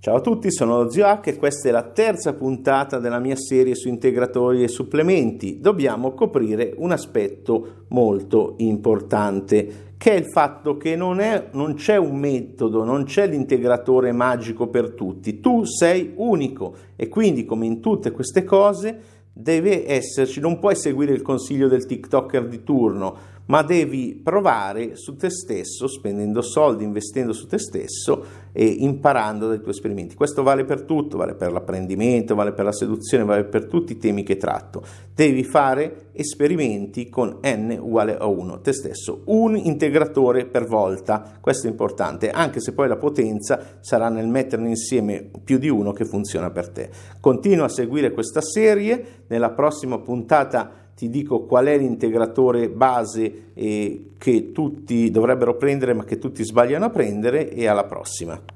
Ciao a tutti, sono lo Zio H e questa è la terza puntata della mia serie su integratori e supplementi. Dobbiamo coprire un aspetto molto importante, che è il fatto che non, è, non c'è un metodo, non c'è l'integratore magico per tutti. Tu sei unico e quindi, come in tutte queste cose, deve esserci, non puoi seguire il consiglio del TikToker di turno ma devi provare su te stesso, spendendo soldi, investendo su te stesso e imparando dai tuoi esperimenti. Questo vale per tutto, vale per l'apprendimento, vale per la seduzione, vale per tutti i temi che tratto. Devi fare esperimenti con n uguale a 1, te stesso, un integratore per volta, questo è importante, anche se poi la potenza sarà nel metterne insieme più di uno che funziona per te. Continua a seguire questa serie, nella prossima puntata ti dico qual è l'integratore base eh, che tutti dovrebbero prendere ma che tutti sbagliano a prendere e alla prossima.